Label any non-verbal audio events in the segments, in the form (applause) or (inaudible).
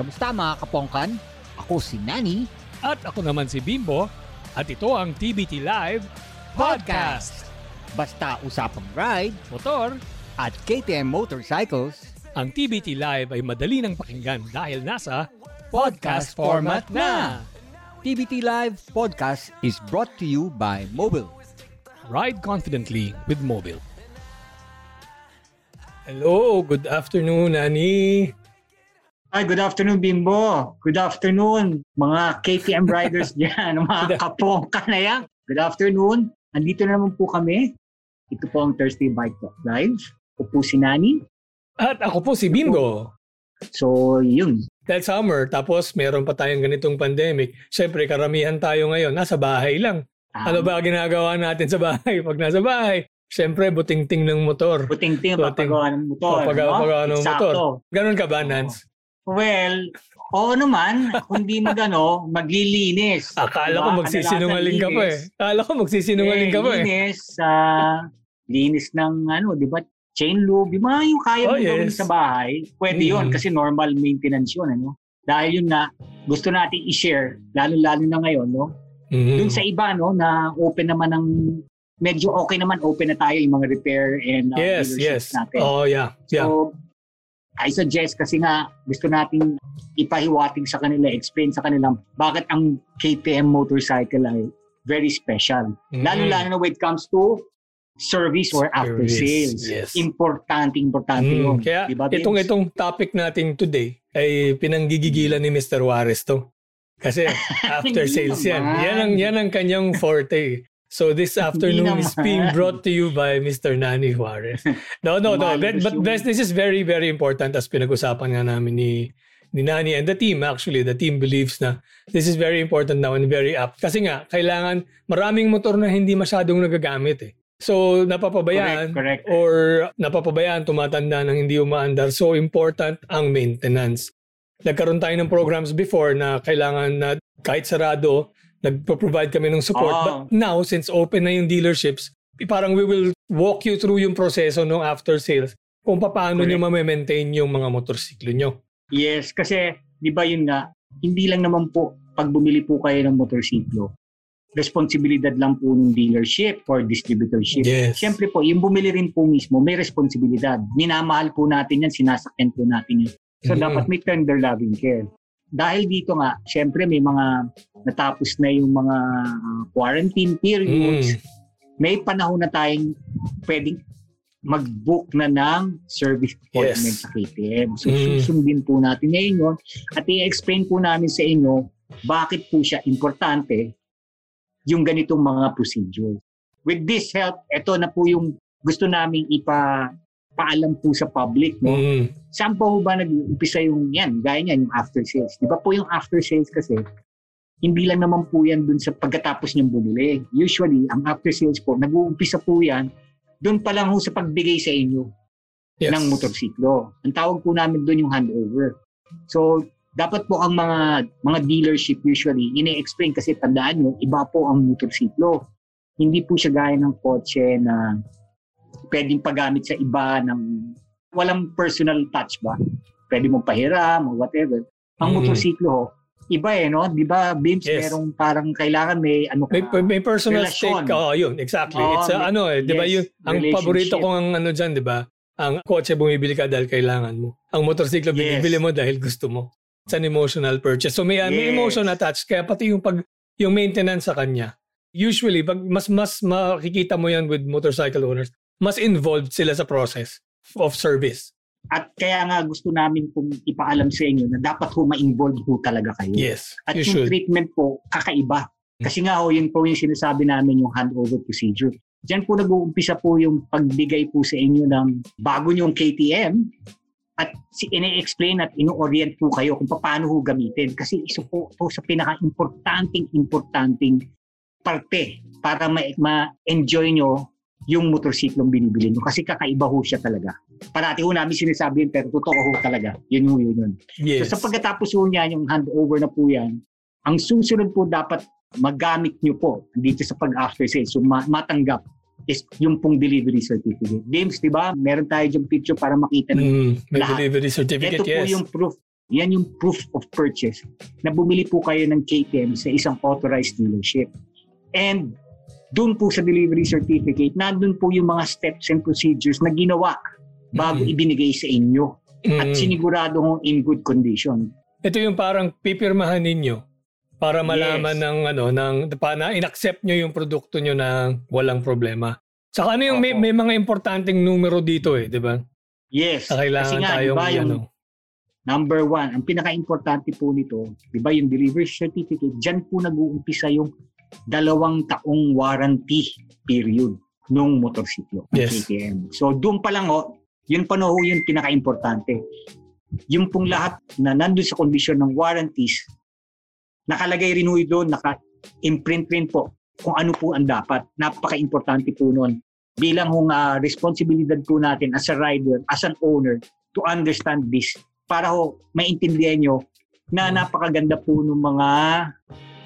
Kamusta mga kapongkan? Ako si Nani. At ako naman si Bimbo. At ito ang TBT Live Podcast. Basta usapang ride Motor, at KTM Motorcycles. ang TBT Live ay madali ng pakinggan dahil nasa Podcast format na. TBT Live Podcast is brought to you by Mobile. Ride confidently with Mobile. Hello, good afternoon, Nani. Hi, good afternoon, Bimbo. Good afternoon, mga KTM riders (laughs) dyan, mga kapongka na yan. Good afternoon. Andito na naman po kami. Ito po ang Thursday Bike Talk Live. Ako po si Nani. At ako po si Bimbo. So, yun. Dahil summer, tapos meron pa tayong ganitong pandemic. Siyempre, karamihan tayo ngayon, nasa bahay lang. Um, Ano ba ginagawa natin sa bahay? (laughs) Pag nasa bahay, siyempre, buting-ting ng motor. Buting-ting Buting- papagawa ng motor. Papagawa ng Eksakto. motor. Ganun ka ba, Nance? Well, oo naman. Kung di magano, maglilinis. Akala Diba? ko magsisinungaling ka pa eh. Akala ko magsisinungaling ka pa eh. Linis, ah, linis ng ano, di ba? Chain lube, yung mga yung kaya Oh, gawin yes. sa bahay, pwede yun Mhm. kasi normal maintenance yun. Ano? Dahil yun na, gusto natin i-share, lalo-lalo na ngayon, no? Mhm. Dun sa iba, no, na open naman ng, medyo okay naman, open na tayo yung mga repair and uh, Yes, yes. natin. Oh, yeah. Yeah. So, I suggest kasi nga gusto nating ipahiwatig sa kanila, explain sa kanila bakit ang KTM motorcycle ay very special. Mhm. Lalo-lalo na when it comes to service or after Service, sales. yes. Importante, importante Mm, yun. Kaya Diba, itong itong topic natin today ay pinanggigigilan ni Mr. Juarez to. Kasi (laughs) after sales yan. Yan ang yan ang kanyang forte. So this afternoon is being brought to you by Mr. Nani Juarez. No, no, no. But, but best, this is very, very important as pinag-usapan nga namin ni ni Nani and the team actually. The team believes na this is very important now and very apt. Kasi nga, kailangan maraming motor na hindi masyadong nagagamit eh. So, napapabayaan Correct, correct. or napapabayaan, tumatanda nang hindi umaandar. So important ang maintenance. Nagkaroon tayo ng programs before na kailangan na kahit sarado, nagpo-provide kami ng support. Oo. But now, since open na yung dealerships, parang we will walk you through yung proseso ng after sales kung paano nyo Correct. ma-maintain yung mga motorsiklo nyo. Yes, kasi di ba yun nga, hindi lang naman po pag bumili po kayo ng motorsiklo, responsibilidad lang po ng dealership or distributorship. Yes. Siyempre po, yung bumili rin po mismo, may responsibilidad. Minamahal po natin yan, sinasakyan po natin yan. So Mhm. dapat may tender loving care. Dahil dito nga, siyempre may mga natapos na yung mga uh, quarantine periods. Mm. May panahon na tayong pwedeng mag-book na ng service appointment Yes. sa KTM. So Mm. susundin po natin ngayon yun at i-explain po namin sa inyo bakit po siya importante yung ganitong mga procedure. With this help, ito na po yung gusto naming ipa paalam po sa public. No? Mm. Saan po ba nag-umpisa yung yan? Gaya niyan, yung after sales. Di ba po yung after sales kasi, hindi lang naman po yan dun sa pagkatapos niyang bumili. Usually, ang after sales po, nag-uumpisa po yan dun pa lang ho sa pagbigay sa inyo Yes. ng motorsiklo. Ang tawag po namin dun yung handover. So, dapat po ang mga mga dealership usually, ine-explain kasi tandaan nyo, iba po ang motorsiklo. Hindi po siya gaya ng kotse na pwedeng pagamit sa iba ng walang personal touch ba? Pwede mong pahiram or whatever. Ang Mhm. motorsiklo, ho, iba eh, no? Di ba, Bims, Yes. merong parang kailangan may ano ka. May, may personal Relasyon. stake. Oo, yun. Exactly. Oo, It's a, may- ano eh, di ba yes, yun? Ang paborito kong ang ano dyan, di ba? Ang kotse bumibili ka dahil kailangan mo. Ang motorsiklo Yes. binibili mo dahil gusto mo. It's an emotional purchase. So may, may Yes. emotion attached. Kaya pati yung pag yung maintenance sa kanya. Usually, pag mas mas makikita mo yan with motorcycle owners, mas involved sila sa process of service. At kaya nga gusto namin pong ipaalam sa inyo na dapat ho ma-involve ho talaga kayo. Yes, At you yung should. treatment po, kakaiba. Kasi nga ho, yun po yung sinasabi namin yung handover procedure. Diyan po nag-uumpisa po yung pagbigay po sa inyo ng bago nyong KTM at si ine-explain at ino-orient po kayo kung paano ho gamitin. Kasi isa po to sa pinaka-importanting importanting parte para ma- ma-enjoy nyo yung motorsiklong binibili nyo. Kasi kakaiba ho siya talaga. Parati ho namin sinasabi yun, pero totoo ho talaga. Yun ho yun. yun. Yes. So sa pagkatapos po niya, yung handover na po yan, ang susunod po dapat magamit nyo po dito sa pag-after sales, so ma- matanggap is yung pong delivery certificate. James, di ba? Meron tayo dyan picture para makita ng Mm, lahat. delivery certificate, ito po yes. yung proof Yan yung proof of purchase na bumili po kayo ng KTM sa isang authorized dealership. And doon po sa delivery certificate, nandun po yung mga steps and procedures na ginawa bago Mm. ibinigay sa inyo at Mm. sinigurado kong in good condition. Ito yung parang pipirmahan ninyo para malaman Yes. ng ano ng pa na inaccept nyo yung produkto nyo na walang problema. Saka ano yung may, Opo. may mga importanteng numero dito eh, 'di ba? Yes, Sa kailangan kasi nga, tayong di ba, yung ano. number one, ang pinaka-importante po nito, di ba yung delivery certificate, dyan po nag-uumpisa yung dalawang taong warranty period nung motorsiklo, ng Yes. KTM. So doon pa lang ho, yun pa na ho yung pinaka-importante. Yung pong lahat na nandun sa kondisyon ng warranties, nakalagay rin ho doon, naka-imprint rin po kung ano po ang dapat. Napaka-importante po nun. Bilang hong ah, responsibilidad po natin as a rider, as an owner, to understand this para ho maintindihan nyo na napakaganda po ng mga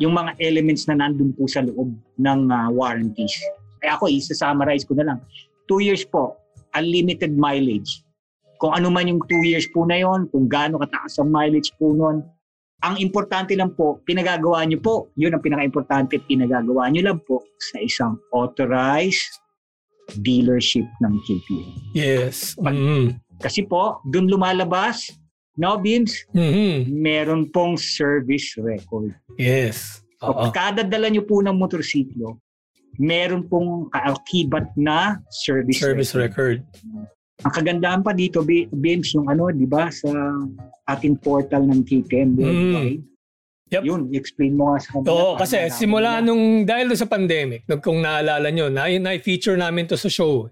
yung mga elements na nandun po sa loob ng ah, warranties. Kaya ako, isa-summarize ko na lang. Two years po, unlimited mileage. Kung ano man yung two years po na yon, kung gaano kataas ang mileage po nun, ang importante lang po, pinagagawa nyo po. Yun ang pinaka-importante, pinagagawa nyo lang po sa isang authorized dealership ng KTM. Yes. Mm. Kasi po, dun lumalabas, no, Vince, Mhm. meron pong service record. Yes. So, Oo. kada dala nyo po ng motorsiklo, meron pong kaakibat na service, Service record. Ang kagandahan pa dito, Vince, yung ano, di ba, sa ating portal ng KTM worldwide. Mm. Yep. Yun, explain mo nga sa kanila. Oo, kasi simula nila. nung dahil sa pandemic, kung naalala nyo, na, na-feature namin to sa show.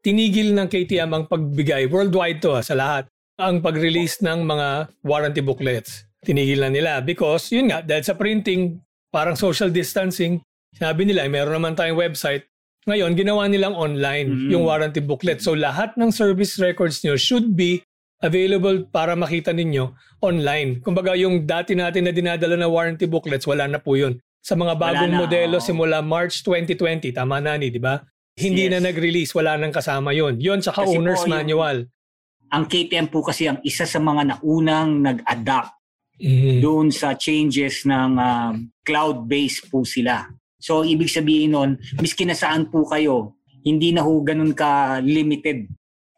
Tinigil ng KTM ang pagbigay, worldwide to ah, sa lahat, ang pag-release ng mga warranty booklets. Tinigil na nila because, yun nga, dahil sa printing, parang social distancing, sabi nila, meron naman tayong website. Ngayon, ginawa nilang online Mm. yung warranty booklet. So lahat ng service records nyo should be available para makita ninyo online. Kumbaga yung dati natin na dinadala na warranty booklets, wala na po yun. Sa mga bagong na, modelo simula March 2020, tama na ni, di ba? Hindi Yes. na nag-release, wala nang kasama yun. Yun, tsaka Kasi po, owner's yung- manual. Ang KTM po kasi ang isa sa mga naunang nag-adapt Mhm. doon sa changes ng um, cloud-based po sila. So, ibig sabihin nun, miski na saan po kayo, hindi na ho ganun ka-limited.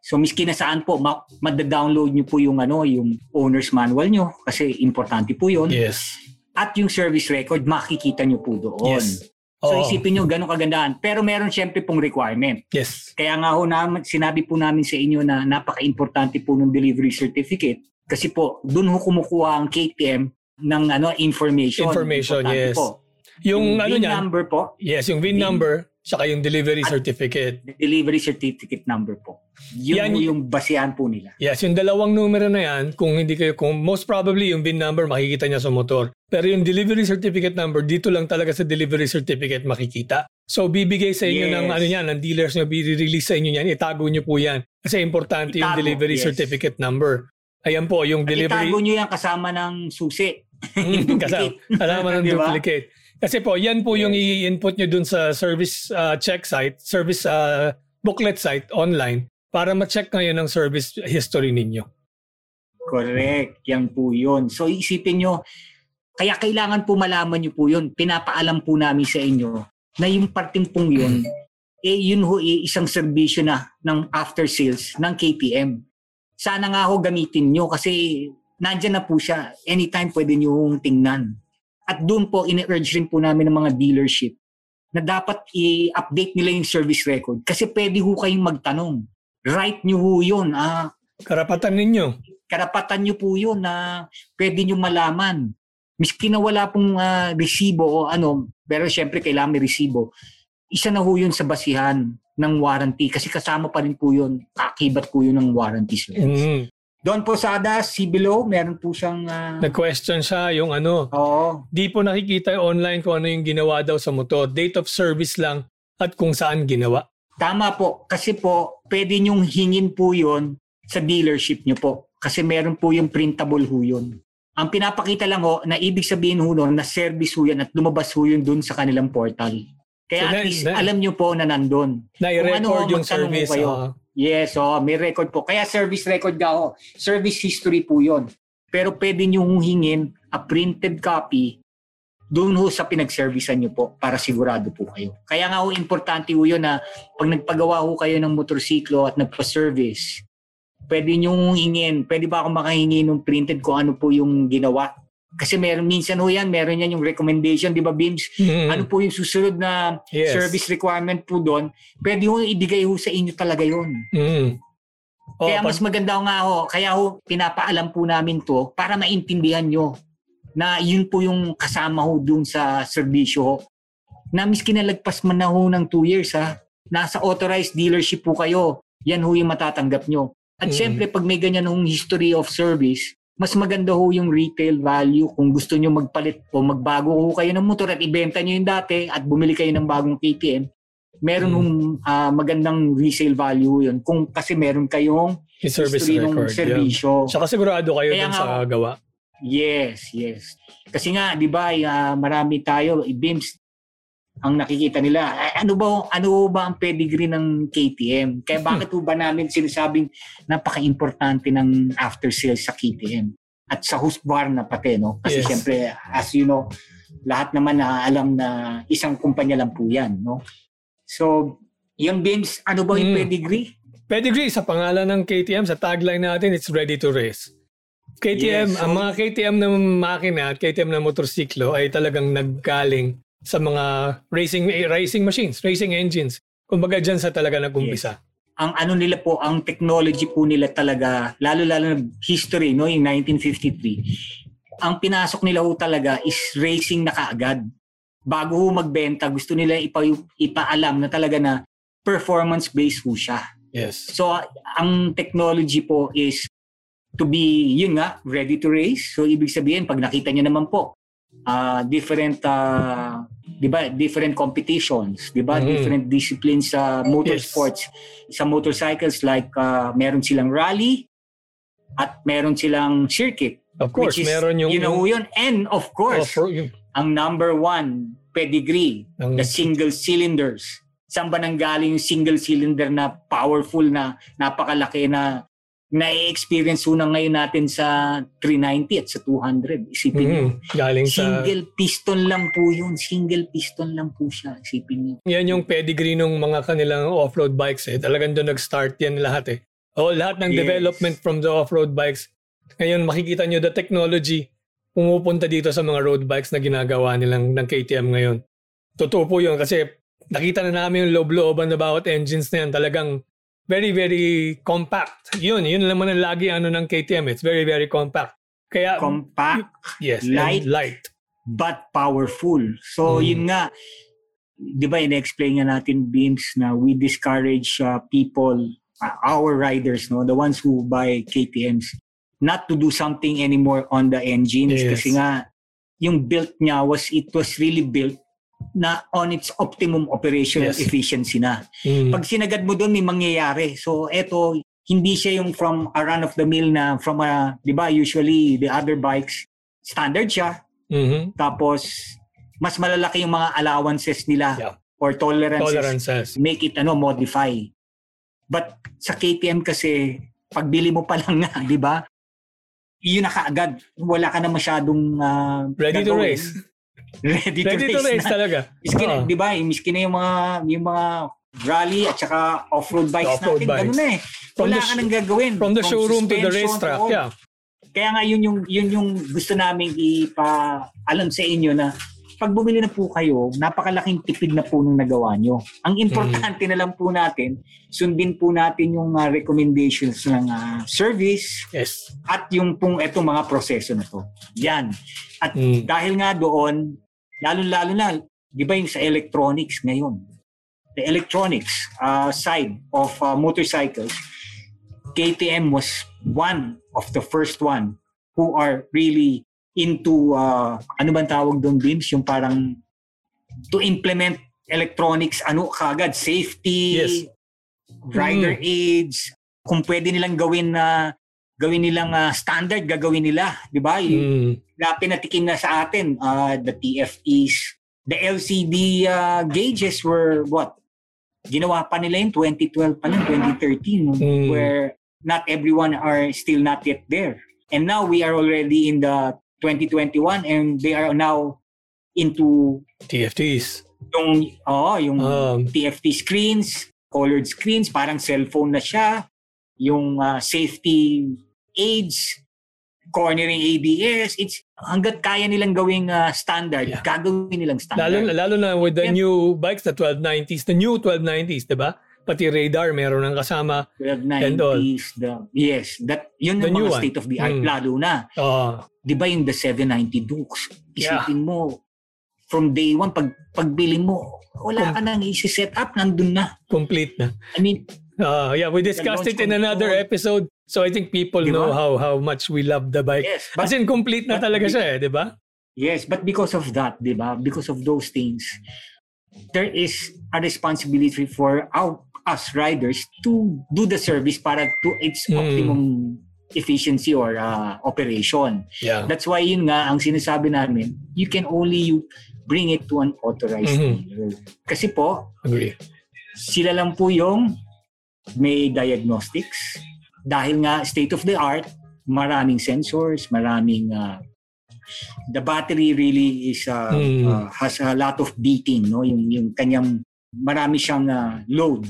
So, miski na saan po, ma- mada-download nyo po yung, ano, yung owner's manual nyo kasi importante po yun. Yes. At yung service record, makikita nyo po doon. Yes. So, Oo. isipin nyo ganun kagandahan. Pero meron syempre pong requirement. Yes. Kaya nga ho naman, sinabi po namin sa inyo na napaka-importante po ng delivery certificate kasi po doon ho kumukuha ang KTM ng ano information. Information, Importante yes. Po. Yung, ano VIN niyan, number po, yes, yung VIN VIN. number, tsaka yung delivery certificate. the delivery certificate number po. Yun Yan yung basihan po nila. Yes, yung dalawang numero na yan, kung hindi kayo, kung most probably yung VIN number makikita niya sa motor. Pero yung delivery certificate number, dito lang talaga sa delivery certificate makikita. So bibigay sa inyo ng Yes. ano yan, ng dealers nyo, i-release sa inyo yan, itago nyo po yan. Kasi importante yung Itago, delivery yes. certificate number. Ayan po, yung At delivery. itago nyo yan kasama ng susi. (laughs) Mm, kasama, kasama ng Di ba? duplicate. Kasi po, yan po yung i-input nyo dun sa service uh, check site, service uh, booklet site online para ma-check ngayon ang service history ninyo. Correct. Yan po yun. So isipin nyo, kaya kailangan po malaman nyo po yun. Pinapaalam po namin sa inyo na yung parting pong yun, (clears throat) eh yun ho eh, isang serbisyo na ng after sales ng KTM. Sana nga ho gamitin nyo kasi nandyan na po siya. Anytime pwede nyo tingnan. At doon po, ine-urge rin po namin ng mga dealership na dapat i-update nila yung service record kasi pwede ho kayong magtanong. Right nyo ho yun. Ah, Karapatan ninyo. karapatan nyo po yun na pwede nyo malaman. Miski na wala pong ah, resibo o ano, pero syempre kailangan may resibo. Isa na ho yun sa basihan ng warranty kasi kasama pa rin po yun, kakibat po yun ng warranty service. Mm. Doon po sa ADAS, si below, meron po siyang... ah, Nag-question siya yung ano, Oo. di po nakikita online kung ano yung ginawa daw sa motor. Date of service lang at kung saan ginawa. Tama po. Kasi po, pwede nyong hingin po yun sa dealership nyo po. Kasi meron po yung printable ho yun. Ang pinapakita lang ho, na ibig sabihin ho nun, na service ho yan at lumabas ho yun dun sa kanilang portal. Kaya So, at least na- alam nyo po na nandun. Na-record ano, yung service. kayo. oo. Yes, oh, may record po. Kaya service record ka ho. Service history po yun. pero pwede nyo hingin a printed copy doon ho sa pinag-servicean nyo po para sigurado po kayo. Kaya nga ho, importante ho yun na pag nagpagawa ho kayo ng motorsiklo at nagpa-service, pwede nyo hingin, pwede ba ako makahingi ng printed kung ano po yung ginawa? Kasi meron minsan ho yan, meron yan yung recommendation, di ba Bims? Mm. Ano po yung susunod na Yes. service requirement po doon? Pwede ho ibigay ho sa inyo talaga yon. Mm. Oh, Kaya mas maganda ho nga ho, kaya ho pinapaalam po namin to para maintindihan nyo na yun po yung kasama ho dun sa serbisyo ho. Na miski nalagpas man na ho ng 2 years ha, nasa authorized dealership po kayo, yan ho yung matatanggap nyo. At Mm. syempre pag may ganyan hong history of service, mas maganda ho yung retail value kung gusto nyo magpalit o magbago ho kayo ng motor at ibenta nyo yung dati at bumili kayo ng bagong KTM, meron Mm. hong ah, magandang resale value yun kung kasi meron kayong service history ng record. Yeah. Tsaka sigurado kayo Kaya dun nga sa gawa. Yes, yes. Kasi nga, di ba, ah, marami tayo, i-BIMS, ang nakikita nila, "Ay, ano ba ano ba ang pedigree ng KTM? Kaya bakit po ba namin sinasabing napaka-importante ng after sales sa KTM? At sa Husqvarna pati, no? Kasi Yes. siyempre, as you know, lahat naman na alam na isang kumpanya lang po yan, no? So, yung BIMS, ano ba yung Mm. pedigree? Pedigree sa pangalan ng KTM, sa tagline natin, it's ready to race. KTM, Yes, so- ang mga KTM na makina at KTM na motorsiklo ay talagang naggaling sa mga racing eh, racing machines, racing engines. Kumbaga dyan sa talaga nag-umpisa. ang ano nila po, ang technology po nila talaga, lalo-lalo na history, no, yung 1953, ang pinasok nila ho talaga is racing na kaagad. Bago ho magbenta, gusto nila ipa, ipaalam na talaga na performance-based ho siya. Yes. So, ang technology po is to be, yun nga, ready to race. So, ibig sabihin, pag nakita nyo naman po, ah, different, ah, di ba, different competitions, di ba, Mm. different disciplines sa motorsports. Sa motorcycles, like, ah, meron silang rally at meron silang circuit. Of course, is, meron yung... you know yun. And of course, off- yung, ang number one pedigree, ang- the single cylinders. Saan ba nanggaling yung single cylinder na powerful na napakalaki na na-experience una ngayon natin sa 390 at sa 200. Isipin niyo. Mm, galing sa... Single piston lang po yun. Single piston lang po siya. Isipin niyo. Yan yung pedigree ng mga kanilang off-road bikes eh. Talagang doon nag-start yan lahat eh. O lahat ng Yes. development from the off-road bikes. Ngayon makikita nyo the technology pumupunta dito sa mga road bikes na ginagawa nilang ng KTM ngayon. Totoo po yun kasi nakita na namin yung loob-looban na bawat engines na yan. Talagang very, very compact. Yun, yun naman ang lagi ano ng KTM. It's very, very compact. Kaya, Compact yes, light. light. but powerful. So, Mm. yun nga, di ba, in-explain nga natin, Beams, na we discourage uh, people, uh, our riders, no, the ones who buy KTMs, not to do something anymore on the engines Yes. kasi nga, yung built niya was, it was really built na on its optimum operational Yes. efficiency na. Mm. Pag sinagad mo doon, may mangyayari. So, eto, hindi siya yung from a run-of-the-mill na from a, di ba, usually the other bikes, standard siya, Mhm. tapos, mas malalaki yung mga allowances nila Yeah. or tolerances. Tolerances. Make it ano, modify. But sa KTM kasi, pagbili mo pa lang nga, di ba? Yun na kaagad. Wala ka na masyadong ah, Ready to gagawin. race. Ready to Ready race, to race na. talaga. Miski na, Oo. di ba? eh, Miski na yung mga, yung mga rally at saka off-road bikes Off-road natin. bikes. Ganun na eh. From Wala the ka nang gagawin. From the showroom to the racetrack. all. Yeah. Kaya nga yun yung yun yung gusto naming ipa-alam sa inyo na pag bumili na po kayo, napakalaking tipid na po nung nagawa nyo. Ang importante na lang po natin, sundin po natin yung uh, recommendations ng uh, service Yes. at yung pong etong mga proseso na to. Yan. At Mm. dahil nga doon, lalo-lalo na, di ba yung sa electronics ngayon, the electronics uh, side of uh, motorcycles, KTM was one of the first one who are really into, uh, ano bang tawag doon, Beams? Yung parang to implement electronics, ano kagad, safety, Yes. rider aids, kung pwede nilang gawin na gawin nilang uh, standard, gagawin nila, di ba? Yung Mm. na pinatikim na sa atin, uh, the TFEs, the LCD uh, gauges were what? Ginawa pa nila yung 2012 pa lang, 2013, no? Mm. where not everyone are still not yet there. And now we are already in the 2021 and they are now into TFTs. yung oh, yung Um, TFT screens, colored screens, parang cellphone na siya, yung uh, safety aids, cornering ABS, it's hanggat kaya nilang gawing uh, standard, Yeah. gagawin nilang standard. lalo, lalo na with the Yeah. new bikes, the 1290s, the new 1290s, di ba? Pati radar, meron ng kasama. 1290s, the, yes, that, yun The yung mga one. state of the art, Mm. lalo na. Oh, Di ba yung the 790 Dukes? Yeah. Isipin mo, from day one, pag, pagbili mo, wala ka nang isi-set up, nandun na. complete na. I mean, Uh, yeah, we discussed it in another episode. So I think people Di ba? know how how much we love the bike. yes, but As in, complete na talaga siya eh, di ba? Yes, but because of that, di ba? Because of those things, there is a responsibility for our, us riders to do the service para to its Mm. optimum efficiency or uh, operation. Yeah. That's why yun nga, ang sinasabi namin, you can only you bring it to an authorized Mhm. dealer. Kasi po, Agree. sila lang po yung may diagnostics. Dahil nga state of the art, maraming sensors, maraming uh, the battery really is uh, Mm. uh, has a lot of beating, no? Yung yung kanyang marami siyang uh, load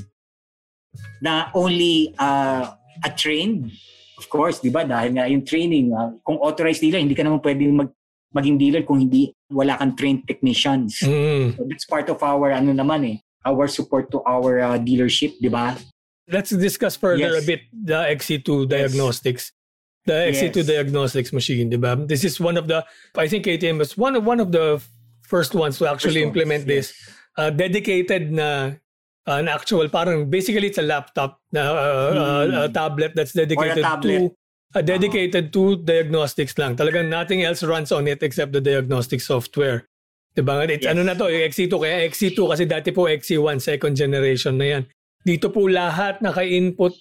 na only uh, a trained of course, 'di ba? Dahil nga yung training, uh, kung authorized dealer, hindi ka naman pwedeng mag maging dealer kung hindi wala kang trained technicians. Mm. So that's part of our ano naman eh, our support to our uh, dealership, di ba? Let's discuss further a Yes. bit the XC2 diagnostics. The XC2 Yes. diagnostics machine, di ba? This is one of the, I think KTM was one of, one of the first ones to actually First ones, implement this. Uh, dedicated na uh, an actual, parang basically it's a laptop na uh, uh, Hmm. a tablet that's dedicated tablet. to uh, dedicated to diagnostics lang. Talagang nothing else runs on it except the diagnostic software. Diba? It's, Yes. Ano na to, yung XC2. Kaya XC2 kasi dati po XC1, second generation na yan. Dito po lahat naka-input,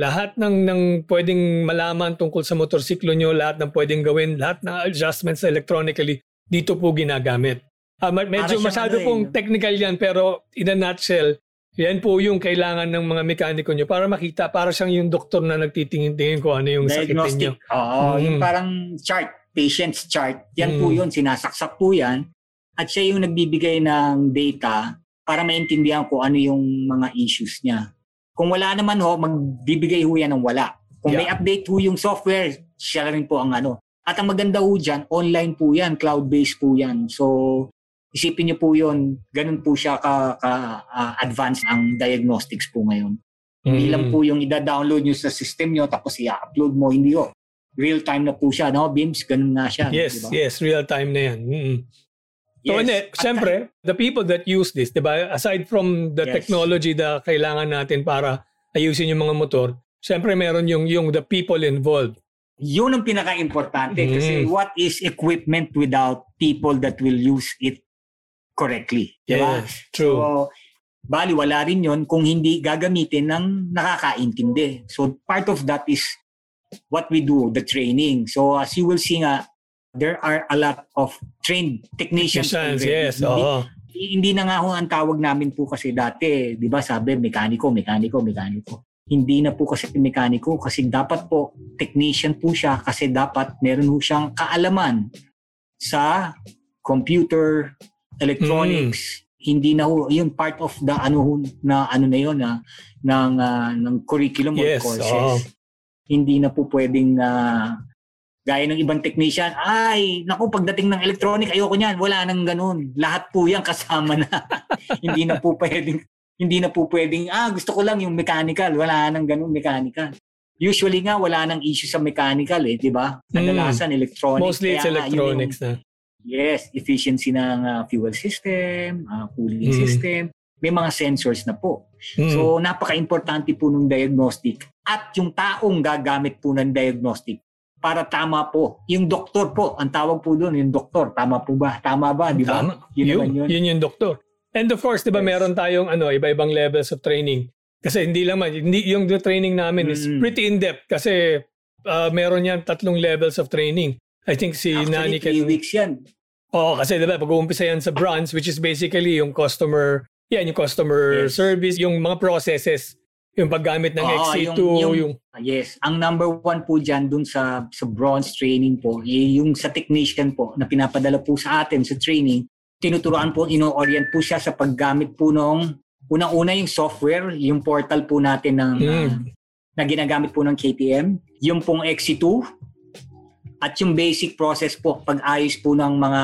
lahat ng, ng pwedeng malaman tungkol sa motorsiklo nyo, lahat ng pwedeng gawin, lahat ng adjustments electronically, dito po ginagamit. Ma- medyo masyado ano eh, pong no? technical yan pero in a nutshell, yan po yung kailangan ng mga mekaniko nyo para makita, para siyang yung doktor na nagtitingin-tingin ko ano yung nyo. Diagnostic. Oo, Mm. yung parang chart, patient's chart. Yan po Mm. yun, sinasaksak po yan. At siya yung nagbibigay ng data para maintindihan ko ano yung mga issues niya. Kung wala naman ho, magbibigay ho yan ng wala. Kung may Yeah. update ho yung software, siya rin po ang ano. At ang maganda ho dyan, online po yan, cloud-based po yan. So, isipin niyo po yun, ganun po siya ka, ka advanced ang diagnostics po ngayon. Hindi Mm. lang po yung ida-download nyo sa system nyo tapos i-upload mo. Hindi ho. Real time na po siya, no? Bims, ganun nga siya. Yes, diba? yes, real time na yan. Mm. So, Yes. hindi, At syempre, the people that use this, di ba, aside from the Yes. technology na kailangan natin para ayusin yung mga motor, syempre meron yung, yung the people involved. Yun ang pinaka-importante Mm. kasi what is equipment without people that will use it correctly? Diba? Yes, true. So, bali wala rin yun kung hindi gagamitin ng nakakaintindi. So, part of that is what we do, the training. So, as you will see nga, there are a lot of trained technicians. Technicians, yes, Hindi- oo. hindi na nga ho ang tawag namin po kasi dati, di ba sabi, mekaniko, mekaniko, mekaniko. Hindi na po kasi mekaniko kasi dapat po technician po siya kasi dapat meron ho siyang kaalaman sa computer, electronics. Hindi na ho, yun part of the ano na ano na yun na ng ah, ng curriculum or Yes, courses. oo. Hindi na po pwedeng na gaya ng ibang technician, ay, naku, pagdating ng electronic, ayoko niyan, wala nang ganun. Lahat po yan kasama na. (laughs) hindi na po pwedeng, hindi na po pwedeng, ah, gusto ko lang yung mechanical, wala nang ganun mechanical. Usually nga, wala nang issue sa mechanical eh, di ba? Kadalasan electronic. Mostly it's Kaya yung- electronics na. Yes, efficiency ng ah, fuel system, ah, cooling Mm. system, may mga sensors na po. Mm. So napaka-importante po ng diagnostic at yung taong gagamit po ng diagnostic para tama po. Yung doktor po, ang tawag po doon, yung doktor, tama po ba? Tama ba? Di ba? Tama. Yun Yun, yun. yun yung doktor. And of course, di ba Yes. meron tayong ano, iba-ibang levels of training. Kasi hindi lang man, hindi, yung training namin is Mm. pretty in-depth kasi uh, meron yan tatlong levels of training. I think si Nani Actually, can... three weeks yan. Oo, kasi diba, pag-uumpisa yan sa bronze, which is basically yung customer, yan, yung customer Yes. service, yung mga processes. Yung paggamit ng Oo, XC2, yung- yung, yung- Yes, ang number one po dyan dun sa, sa bronze training po, yung sa technician po na pinapadala po sa atin sa training, tinuturoan po, ino-orient po siya sa paggamit po nung unang-una yung software, yung portal po natin ng, Mm. ah, na ginagamit po ng KTM, yung pong XC2, at yung basic process po, pag-ayos po ng mga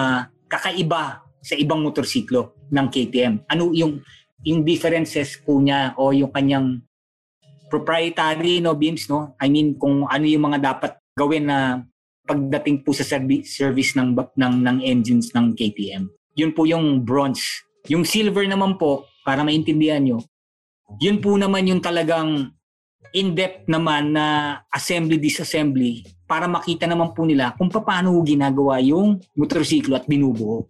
kakaiba sa ibang motorsiklo ng KTM. Ano yung yung differences po niya o yung kanyang proprietary no beams no? I mean kung ano yung mga dapat gawin na pagdating po sa servi- service ng ng ng engines ng KTM yun po yung bronze. Yung silver naman po para maintindihan nyo yun po naman yung talagang in-depth naman na assembly disassembly para makita naman po nila kung paano ginagawa yung motorsiklo at binubuo.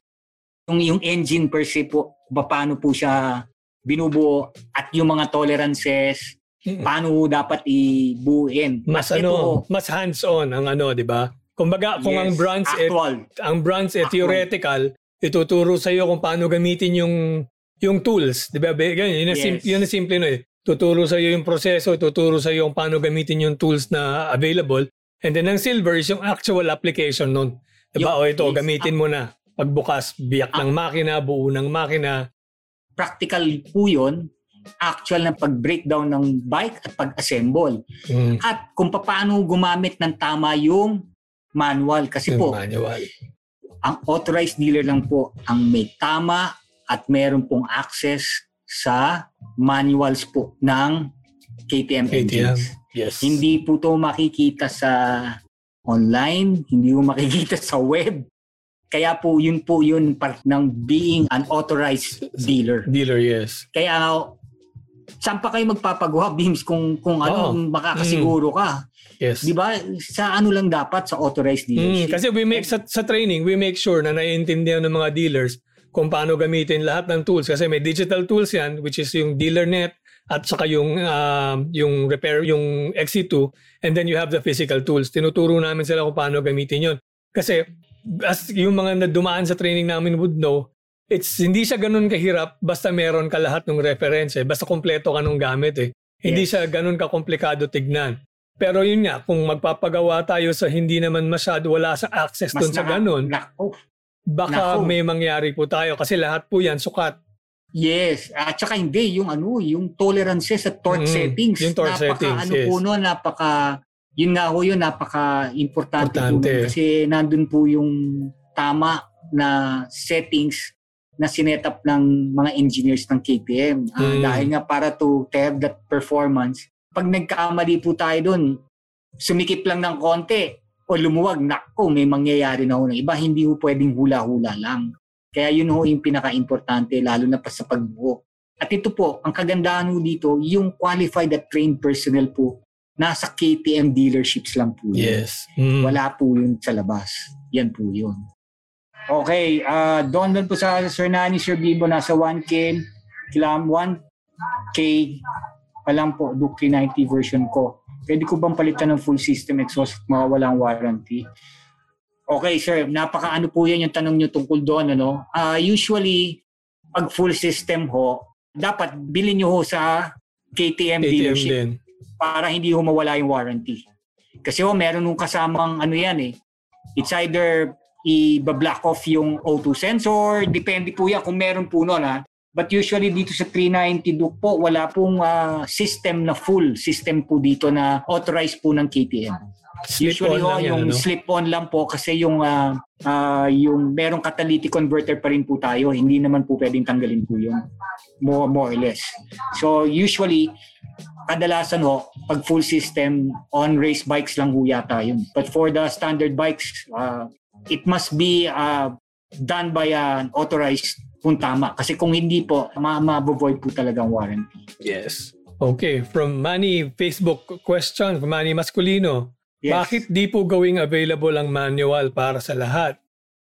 Yung yung engine per se po paano po siya binubuo at yung mga tolerances Mm. paano dapat ibuuin. mas At ano, mas hands-on ang ano, di ba? Kumbaga, kung ang yes, bronze eh, actual. ang bronze eh, Actual. theoretical, ituturo sa iyo kung paano gamitin yung yung tools, 'di ba? Ganyan, yun, ang sim- Yes. yun ang simple no eh. Tuturo sa iyo yung proseso, tuturo sa iyo kung paano gamitin yung tools na available. And then ang silver is yung actual application nun. 'Di ba? O ito, yes. gamitin mo na. Pagbukas, biyak ng makina, buo ng makina. Practical po yun. Actual na pag-breakdown ng bike at pag-assemble. Mm, At kung paano gumamit ng tama yung manual. Kasi yung po, manual. ang authorized dealer lang po ang may tama at meron pong access sa manuals po ng KTM, KTM. engines. Yes. Hindi po to makikita sa online, hindi mo makikita sa web. Kaya po yun po yun part ng being an authorized dealer. Dealer, yes. Kaya saan pa kayo magpapagawa beams kung kung ano Oo. makakasiguro ka. Yes. 'Di ba? Sa ano lang dapat sa authorized Mm, dealership. kasi we make sa, sa training, we make sure na naiintindihan ng mga dealers kung paano gamitin lahat ng tools kasi may digital tools yan which is yung dealer net at saka yung um, yung repair yung XC2 and then you have the physical tools. Tinuturo namin sila kung paano gamitin yon. Kasi as yung mga nadumaan sa training namin would know, it's hindi siya ganun kahirap basta meron ka lahat ng reference eh. Basta kompleto ka nung gamit eh. Hindi Yes. siya ganun ka komplikado tignan. Pero yun nga, kung magpapagawa tayo sa hindi naman masyado, wala sa access dun sa ganun, Nako. baka Naku. may mangyari po tayo kasi lahat po yan sukat. Yes, at saka hindi yung ano, yung tolerances at torque Mm, settings. yung torque napaka, settings, ano yes. po no, napaka yun nga ho yun, napaka importante po Importante. nun. kasi nandun po yung tama na settings na sinetup ng mga engineers ng KTM. Ah, Mm. dahil nga para to, to have that performance, pag nagkamali po tayo dun, sumikip lang ng konti o lumuwag, nako, may mangyayari na ho ng iba. Hindi ho pwedeng hula-hula lang. Kaya yun ho yung pinaka-importante, lalo na pa sa pagbuo. At ito po, ang kagandahan ho dito, yung qualified at trained personnel po, nasa KTM dealerships lang po. yun. Yes. Mm. Wala po yun sa labas. Yan po yun. Okay, uh, doon doon po sa Sir Nani, Sir Bibo, nasa 1K, kilam 1K pa lang po, Duke 390 version ko. Pwede ko bang palitan ng full system exhaust at mawawalang warranty? Okay, sir. Napaka ano po yan yung tanong nyo tungkol doon. Ano? Ah, usually, pag full system ho, dapat bilhin nyo ho sa KTM, ATM dealership din. para hindi ho mawala yung warranty. Kasi ho, meron nung kasamang ano yan eh. It's either i-block off yung O2 sensor, depende po yan kung meron po nun ha. But usually dito sa 390 Duke po, wala pong ah, system na full system po dito na authorized po ng KTM. Slip-on Usually ho, lang yan, yung ano? slip-on lang po kasi yung ah, ah, yung merong catalytic converter pa rin po tayo. Hindi naman po pwedeng tanggalin po yun. More, more or less. So usually, kadalasan ho, pag full system, on race bikes lang ho yata yun. But for the standard bikes, ah, it must be ah, done by an authorized kung tama. Kasi kung hindi po, ma- ma-avoid po talagang warranty. Yes. Okay, from Manny Facebook question, from Manny Masculino. Yes. Bakit di po gawing available ang manual para sa lahat?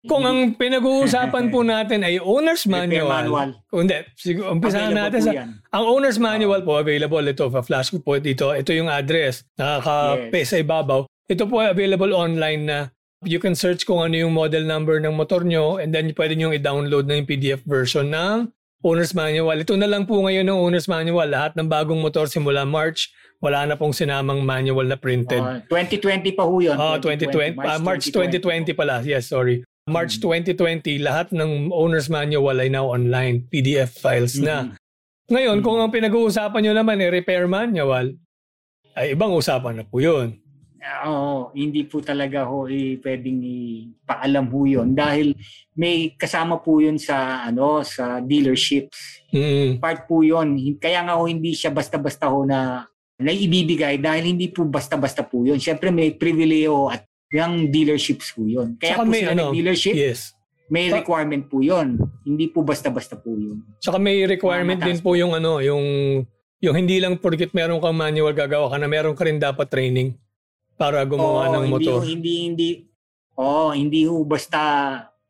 Kung ang pinag-uusapan po (laughs) natin ay owner's manual. manual. Hindi, siguro, umpisahan natin sa... yan. Ang owner's manual po available ito, pa-flash ko po dito. Ito yung address, nakaka-paste sa ibabaw. Ito po ay available online na you can search kung ano yung model number ng motor nyo and then pwede nyo i-download na yung PDF version ng owner's manual. Ito na lang po ngayon ng owner's manual. Lahat ng bagong motor simula March, wala na pong sinamang manual na printed. Uh, 2020 pa ho yun. Oh, 2020. 2020 March, uh, March 2020. 2020 pala. Yes, sorry. March mm-hmm. 2020, lahat ng owner's manual ay now online. PDF files na. Mm-hmm. Ngayon, mm-hmm. kung ang pinag-uusapan nyo naman ay repair manual, ay ibang usapan na po yun. Oo, hindi po talaga ho eh, pwedeng ipaalam ho yun dahil may kasama po yun sa ano sa dealerships. Mm. Part po yun. Kaya nga ho hindi siya basta-basta ho na na ibibigay dahil hindi po basta-basta po yun. Siyempre may pribileyo at yung dealerships po yun. Kaya Saka po may, sila ano, dealership, yes. may requirement po yun. Hindi po basta-basta po yun. Saka may requirement din po yung ano, yung yung hindi lang porkit meron kang manual gagawa ka na meron ka rin dapat training para gumawa oh, ng motor. Hindi, hindi, hindi. Oh, hindi ho basta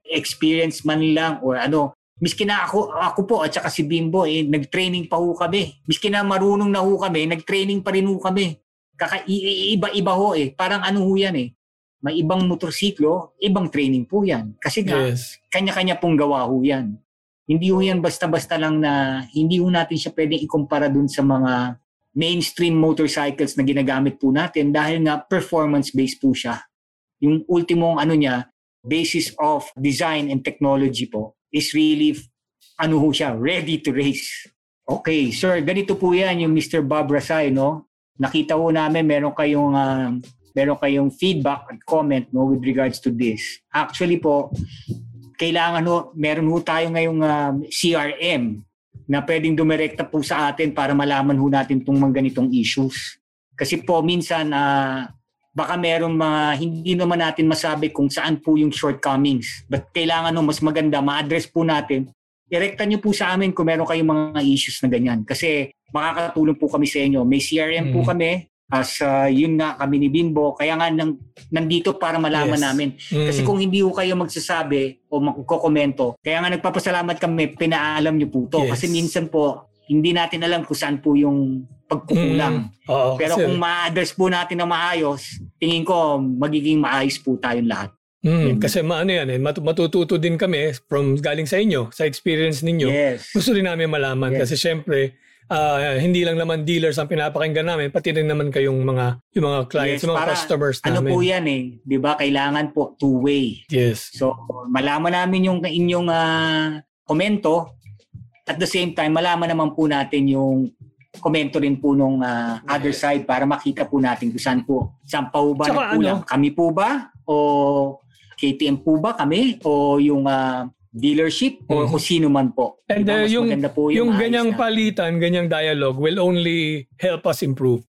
experience man lang or ano. Miski na ako, ako po at saka si Bimbo, eh, nag-training pa ho kami. Miski na marunong na ho kami, nag-training pa rin ho kami. Kaka, iba-iba ho eh. Parang ano ho yan eh. May ibang motorsiklo, ibang training po yan. Kasi nga, yes. kanya-kanya pong gawa ho yan. Hindi ho yan basta-basta lang na, hindi ho natin siya pwedeng ikumpara dun sa mga mainstream motorcycles na ginagamit po natin dahil nga performance-based po siya. Yung ultimong ano niya, basis of design and technology po is really ano ho siya, ready to race. Okay, sir, ganito po yan yung Mr. Bob Rasay, no? Nakita ho namin meron kayong uh, meron kayong feedback at comment no with regards to this. Actually po, kailangan ho, meron ho tayo ngayong uh, um, CRM na pwedeng dumirekta po sa atin para malaman ho natin itong mga ganitong issues. Kasi po minsan uh, baka meron mga hindi naman natin masabi kung saan po yung shortcomings. But kailangan no, mas maganda ma-address po natin. Direkta nyo po sa amin kung meron kayong mga issues na ganyan. Kasi makakatulong po kami sa inyo. May CRM mm. po kami as uh, yun nga kami ni Bimbo kaya nga nang, nandito para malaman yes. namin mm. kasi kung hindi ko kayo magsasabi o magkokomento kaya nga nagpapasalamat kami pinaalam niyo po to yes. kasi minsan po hindi natin alam kung saan po yung pagkukulang mm. Oo, pero kung ma-address po natin na maayos tingin ko magiging maayos po tayong lahat Mm, kasi maano yan eh, matututo din kami from galing sa inyo, sa experience ninyo. Yes. Gusto din namin malaman yes. kasi syempre uh, hindi lang naman dealers ang pinapakinggan namin, pati rin naman kayong mga yung mga clients, yes, yung mga customers ano namin. Ano po yan eh, 'di ba? Kailangan po two-way. Yes. So, malaman namin yung inyong uh, komento at the same time malaman naman po natin yung komento rin po nung uh, other side para makita po natin kung saan po saan pa ba Saka nagkulang. Ano? Kami po ba o KTM po ba kami o yung uh, dealership o mm-hmm. kung sino man po. And diba? uh, yung, po yung, yung ganyang na. palitan, ganyang dialogue will only help us improve.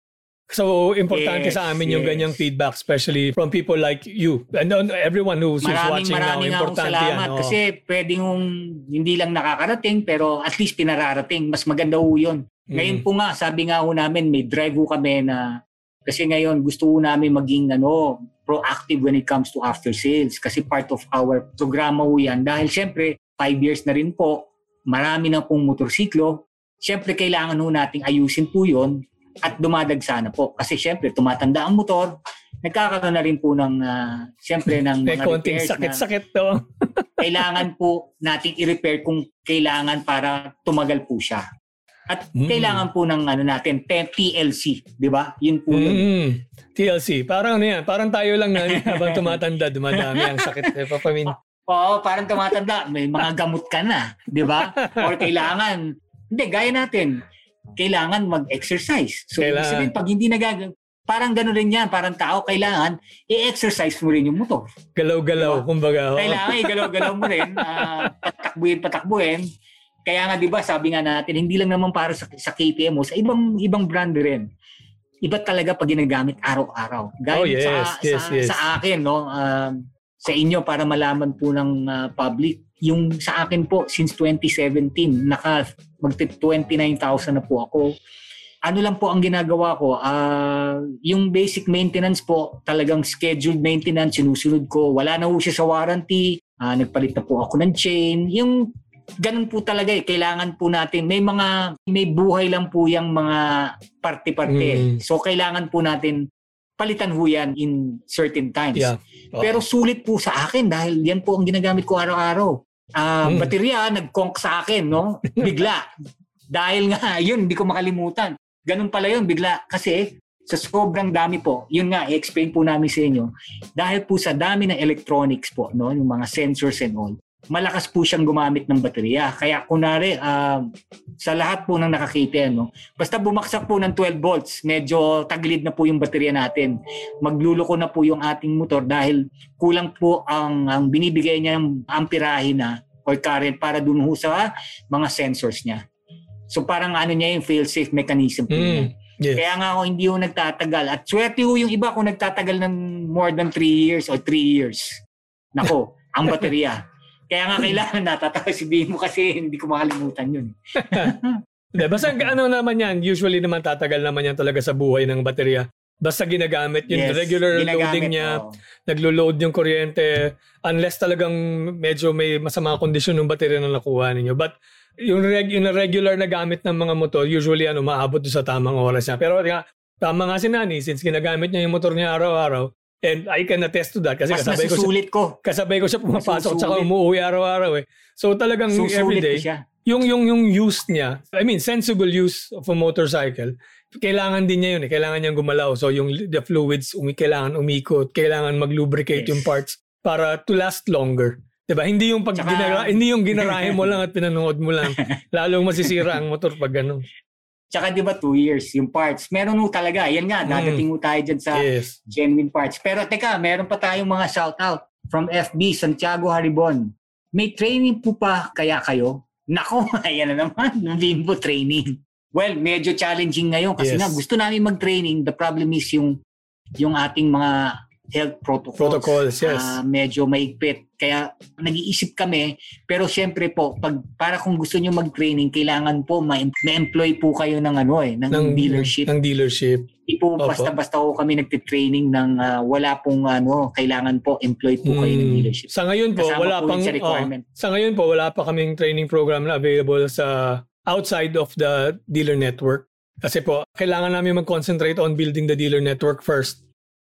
So, importante yes, sa amin yes. yung ganyang feedback, especially from people like you. And everyone who's, maraming, watching maraming now, importante yan. Oh. Kasi pwedeng hindi lang nakakarating, pero at least pinararating. Mas maganda ho yun. Mm. Ngayon po nga, sabi nga ho namin, may drive ho kami na kasi ngayon gusto ho namin maging ano, proactive when it comes to after sales. Kasi part of our programa ho yan. Dahil syempre 5 years na rin po marami na pong motorsiklo. Syempre kailangan ho nating ayusin po yon at dumadagsa na po. Kasi syempre tumatanda ang motor nagkakaroon na rin po ng uh, syempre ng (laughs) mga repairs sakit-sakit to. kailangan po nating i-repair kung kailangan para tumagal po siya at mm. kailangan po ng ano natin, TLC, di ba? Yun po mm. yun. TLC. Parang ano yan, parang tayo lang na (laughs) habang tumatanda, dumadami ang sakit. Eh, papamin. Oo, parang tumatanda, may mga gamot ka na, di ba? Or kailangan, hindi, gaya natin, kailangan mag-exercise. So, kailangan. sabihin, pag hindi nagag parang gano'n rin yan, parang tao, kailangan i-exercise mo rin yung motor. Galaw-galaw, diba? kumbaga. Oh. Kailangan i-galaw-galaw mo rin, uh, patakbuhin, patakbuhin. Kaya nga 'di ba, sabi nga natin, hindi lang naman para sa, sa KTM mo, sa ibang ibang brand rin. Iba talaga pag ginagamit araw-araw. Gaya oh, yes, sa, yes, sa, yes. sa akin, no, uh, sa inyo para malaman po ng uh, public, yung sa akin po since 2017, naka magti 29,000 na po ako. Ano lang po ang ginagawa ko, uh, yung basic maintenance po, talagang scheduled maintenance, sinusunod ko. Wala na po siya sa warranty, uh, nagpalit na po ako ng chain. Yung ganun po talaga eh. Kailangan po natin, may mga, may buhay lang po yung mga parte-parte. Mm. So, kailangan po natin palitan ho yan in certain times. Yeah. Oh. Pero sulit po sa akin dahil yan po ang ginagamit ko araw-araw. ah, Mm. baterya, nag-conk sa akin, no? (laughs) Bigla. Dahil nga, (laughs) yun, hindi ko makalimutan. Ganun pala yun, bigla. Kasi sa sobrang dami po, yun nga, i-explain po namin sa inyo, dahil po sa dami ng electronics po, no, yung mga sensors and all, malakas po siyang gumamit ng baterya. Kaya kunwari, ah, sa lahat po ng nakakita, no, basta bumaksak po ng 12 volts, medyo tagilid na po yung baterya natin. Magluluko na po yung ating motor dahil kulang po ang, ang binibigay niya ng amperahe na or current para dun sa mga sensors niya. So parang ano niya yung fail-safe mechanism po niya. Mm. Yes. Kaya nga ako hindi ho nagtatagal. At swerte ho yung iba kung nagtatagal ng more than 3 years or 3 years. Nako, ang baterya. Kaya nga kailangan (laughs) natatawa si mo kasi hindi ko makalimutan yun. (laughs) Hindi, basta ano naman yan, usually naman tatagal naman yan talaga sa buhay ng baterya. Basta ginagamit yung Yes, regular ginagamit, loading niya, oo. naglo-load yung kuryente, unless talagang medyo may masama kondisyon ng baterya na nakuha ninyo. But yung, reg- yung regular na gamit ng mga motor, usually ano, maabot sa tamang oras niya. Pero nga, tama nga si Nani, since ginagamit niya yung motor niya araw-araw, and I can attest to that kasi Mas kasabay ko, siya, ko. kasabay ko siya pumapasok tsaka umuwi araw-araw eh. So talagang Susulit everyday, siya. yung yung yung use niya, I mean sensible use of a motorcycle, kailangan din niya yun eh. Kailangan niyang gumalaw. So yung the fluids, umi, kailangan umikot, kailangan mag-lubricate Yes. yung parts para to last longer. 'Di ba? Hindi yung pag Tsaka- ginara, hindi yung ginarahe mo (laughs) lang at pinanood mo lang. (laughs) Lalong masisira ang motor pag ganun. Tsaka di ba two years yung parts. Meron ho talaga. Yan nga, Mm. dadating ho tayo dyan sa Yes. genuine parts. Pero teka, meron pa tayong mga shoutout from FB, Santiago Haribon. May training po pa kaya kayo? Nako, (laughs) ayan na naman, ng Bimbo training. Well, medyo challenging ngayon kasi Yes. nga gusto namin mag-training. The problem is yung yung ating mga health protocols. Protocols, yes. ah, medyo maigpit. Kaya nag-iisip kami. Pero siyempre po, pag, para kung gusto nyo mag-training, kailangan po ma- ma-employ po kayo ng ano eh, ng, ng dealership. Ng dealership. Hindi po Opo. basta-basta ko kami nagtitraining ng ah, wala pong ano, kailangan po employ po kayo ng Mm. dealership. Sa ngayon po, Kasama wala po pang sa oh, requirement. sa ngayon po wala pa kaming training program na available sa outside of the dealer network. Kasi po, kailangan namin mag-concentrate on building the dealer network first.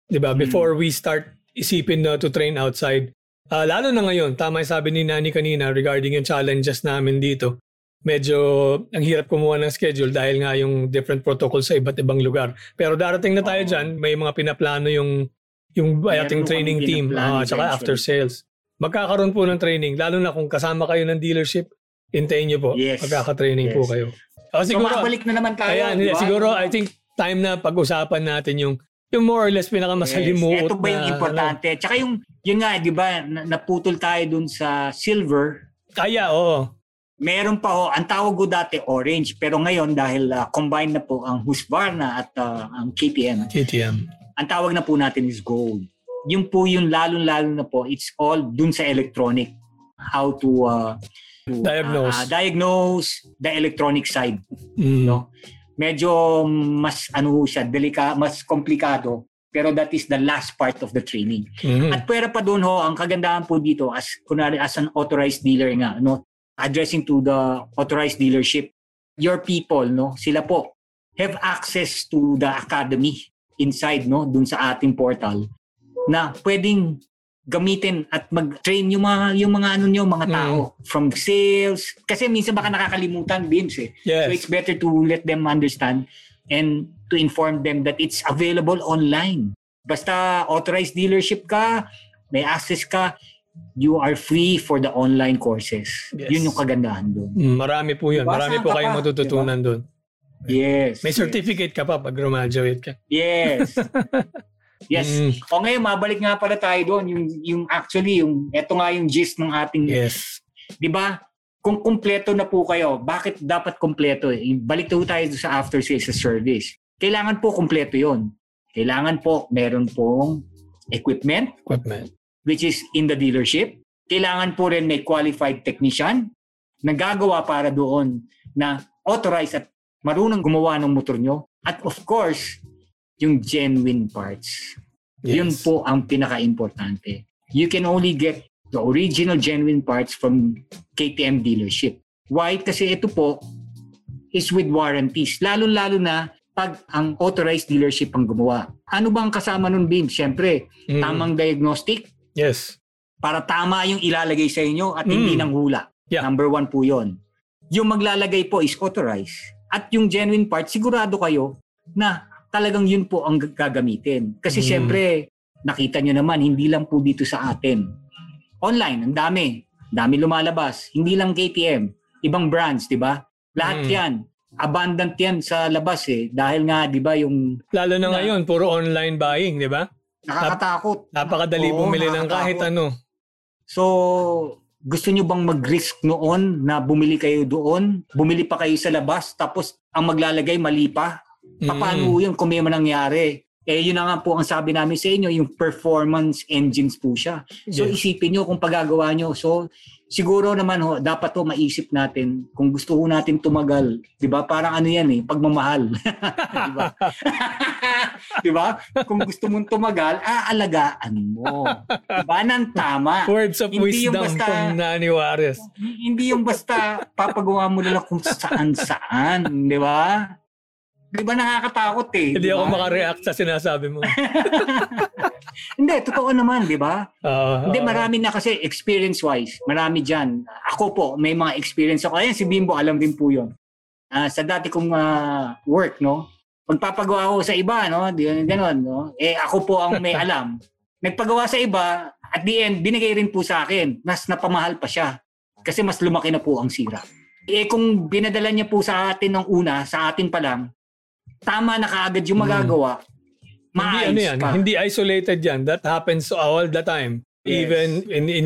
'Di ba? Mm. Before we start isipin na to train outside. Ah, lalo na ngayon, tama yung sabi ni Nani kanina regarding yung challenges namin dito. Medyo ang hirap kumuha ng schedule dahil nga yung different protocols sa iba't ibang lugar. Pero darating na tayo Oo. dyan, may mga pinaplano yung yung ating po training team, pinaplano ah, eventually. after sales. Magkakaroon po ng training, lalo na kung kasama kayo ng dealership, hintayin nyo po, Yes. magkakatraining po Yes. kayo. O, So siguro, makabalik na naman tayo. kaya, di ba? siguro, I think time na pag-usapan natin yung yung more or less pinakamasalimuot Yes. Ito ba yung na, importante? Tsaka yung, yun nga, di ba, na- naputol tayo dun sa silver. ano, kaya, oo. Meron pa ho, ang tawag ko dati orange, pero ngayon dahil ah, combined na po ang Husqvarna at ah, ang KTM, KTM. ang tawag na po natin is gold. Yung po yung lalong-lalo na po, it's all dun sa electronic. How to, uh, to, Diagnose. uh, diagnose the electronic side. Mm. No? Medyo mas ano siya, delika, mas komplikado. Pero that is the last part of the training. Mhm. At pwera pa doon ho, ang kagandahan po dito as kunwari as an authorized dealer nga, no, addressing to the authorized dealership, your people, no, sila po have access to the academy inside, no, dun sa ating portal na pwedeng gamitin at mag-train yung mga yung mga ano nyo, mga tao from sales kasi minsan baka nakakalimutan din eh. So Yes. it's better to let them understand and to inform them that it's available online. Basta authorized dealership ka, may access ka, you are free for the online courses. Yes. Yun yung kagandahan doon. Mm, marami po yun. Diba? Marami po ka kayong matututunan doon. Yes. May yes. certificate ka pa pag graduate ka. Yes. (laughs) yes. Mm, O ngayon, mabalik nga pala tayo doon. Yung, yung actually, yung, eto nga yung gist ng ating yes. Di ba? Kung kumpleto na po kayo, bakit dapat kumpleto? Eh? Balik po tayo sa after sales service. Kailangan po kumpleto yon. Kailangan po meron pong equipment, Equipment. which is in the dealership. Kailangan po rin may qualified technician na gagawa para doon na authorized at marunong gumawa ng motor nyo. At of course, yung genuine parts. Yun Yes. po ang pinaka-importante. You can only get the original genuine parts from KTM dealership. Why? Kasi ito po is with warranties. Lalo-lalo na pag ang authorized dealership ang gumawa. Ano bang kasama nun, Bim? Siyempre, Mm, tamang diagnostic, Yes. para tama yung ilalagay sa inyo at hindi Mm. ng hula. Yeah. Number one po yon. Yung maglalagay po is authorized. At yung genuine part, sigurado kayo na talagang yun po ang gagamitin. Kasi Mm. syempre, nakita nyo naman, hindi lang po dito sa atin. Online, ang dami. Dami lumalabas. Hindi lang KTM. Ibang brands, di ba? Lahat Mm. yan. Abundant yan sa labas eh. Dahil nga, di ba, yung Lalo na Na- ngayon, puro online buying, di ba? nakakatakot. Napakadali Oo, bumili ng kahit ano. So, gusto nyo bang mag-risk noon na bumili kayo doon? Bumili pa kayo sa labas, tapos ang maglalagay mali pa? Paano Mm. yun kung may manangyari? Eh, yun na nga po ang sabi namin sa inyo, yung performance engines po siya. So, Yes. isipin nyo kung pagagawa nyo. So, siguro naman ho, dapat to maisip natin kung gusto ho natin tumagal. Di ba? Parang ano yan eh, pagmamahal. (laughs) di ba? (laughs) di ba? Kung gusto mong tumagal, aalagaan mo. Di ba? Nang tama. Words of Hindi yung wisdom basta- from Nani Juarez. Hindi yung basta papagawa mo na lang kung saan-saan. Di ba? Di ba nakakatakot eh? Hindi di ako makareact sa sinasabi mo. (laughs) Hindi, totoo naman, di ba? Ah, Hindi, marami na kasi experience-wise. Marami dyan. Ako po, may mga experience ako. Ayan, si Bimbo, alam din po yun. Ah, sa dati kong ah, work, no? Magpapagawa ako sa iba, no? Di, ganon, no? Eh, ako po ang may (laughs) alam. Nagpagawa sa iba, at the end, binigay rin po sa akin. Mas napamahal pa siya. Kasi mas lumaki na po ang sira. Eh, kung binadala niya po sa atin ng una, sa atin pa lang, tama na kaagad yung magagawa. Hindi Maayos ano yan, pa. hindi isolated yan. That happens all the time. Yes. Even in, in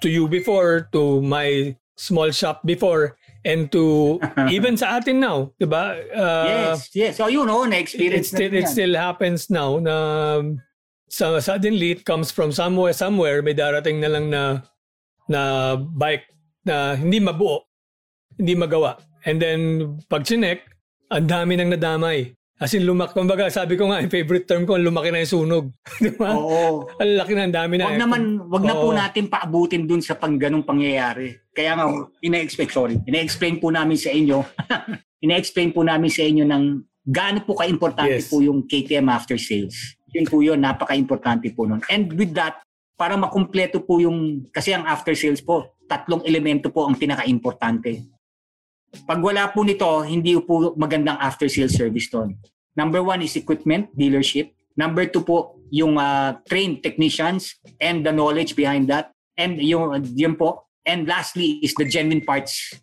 to you before, to my small shop before, and to (laughs) even sa atin now, 'di ba? Uh, yes, yes. So, yun, oh, it, na-experience still, na it yan. still happens now na so suddenly it comes from somewhere somewhere may darating na lang na na bike na hindi mabuo hindi magawa and then pag chinek ang dami nang nadamay as in lumak kumbaga sabi ko nga yung favorite term ko lumaki na yung sunog (laughs) di ba Oo. ang laki na ang dami na Wag naman, wag na po natin paabutin dun sa pang ganong pangyayari. Kaya nga, ina-expect, sorry, ina-explain po namin sa inyo, (laughs) ina-explain po namin sa inyo ng gaano po ka-importante Yes. po yung KTM after sales. Yun po yun, napaka-importante po nun. And with that, para makumpleto po yung, kasi ang after sales po, tatlong elemento po ang pinaka-importante. Pag wala po nito, hindi po magandang after sales service doon. Number one is equipment, dealership. Number two po, yung ah, trained technicians and the knowledge behind that. And yung, yun po. And lastly is the genuine parts.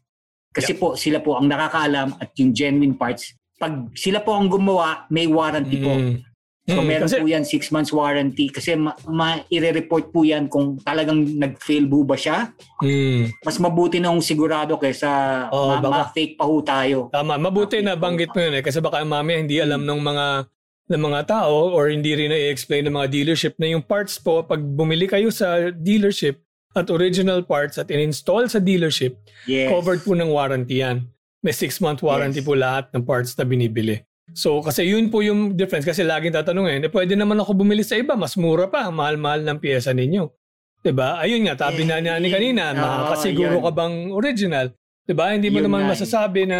Kasi po, sila po ang nakakaalam at yung genuine parts. Pag sila po ang gumawa, may warranty po. Mm. So Mm, meron kasi- po yan 6 months warranty kasi ma- ma-report po yan kung talagang nag-fail po ba siya. Mm. Mas mabuti na sigurado kaysa Oo, ma- baka- ma-fake pa ho tayo. Tama, mabuti na banggit mo yun eh kasi baka mamaya hindi alam ng mga ng mga tao or hindi rin na-explain ng mga dealership na yung parts po pag bumili kayo sa dealership at original parts at in-install sa dealership, Yes. covered po ng warranty yan. May 6-month warranty Yes. po lahat ng parts na binibili. So kasi yun po yung difference kasi laging tatanungin, eh, pwede naman ako bumili sa iba, mas mura pa, mahal-mahal ng pyesa ninyo. 'Di ba? Ayun nga, tabi na ni Eh, kanina, oo, makakasiguro yun. ka bang original? 'Di ba? Hindi mo Yun naman nga eh. masasabi na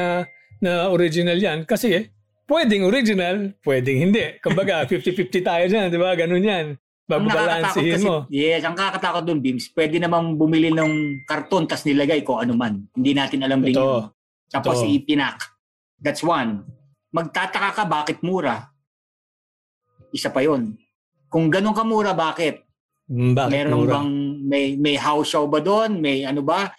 na original 'yan kasi eh, pwedeng original, pwedeng hindi. Kumbaga (laughs) 50-50 tayo diyan, 'di ba? Ganun 'yan. Babalansehin mo. yes, ang nakakatakot doon, Bims, pwede namang bumili ng karton tas nilagay ko ano man. Hindi natin alam din Ito. yun. Tapos Ito. ipinak. That's one. Magtataka ka bakit mura. Isa pa yon. Kung ganun ka mura, bakit? Mm, Bakit Meron mura? bang may may house show ba doon? May ano ba?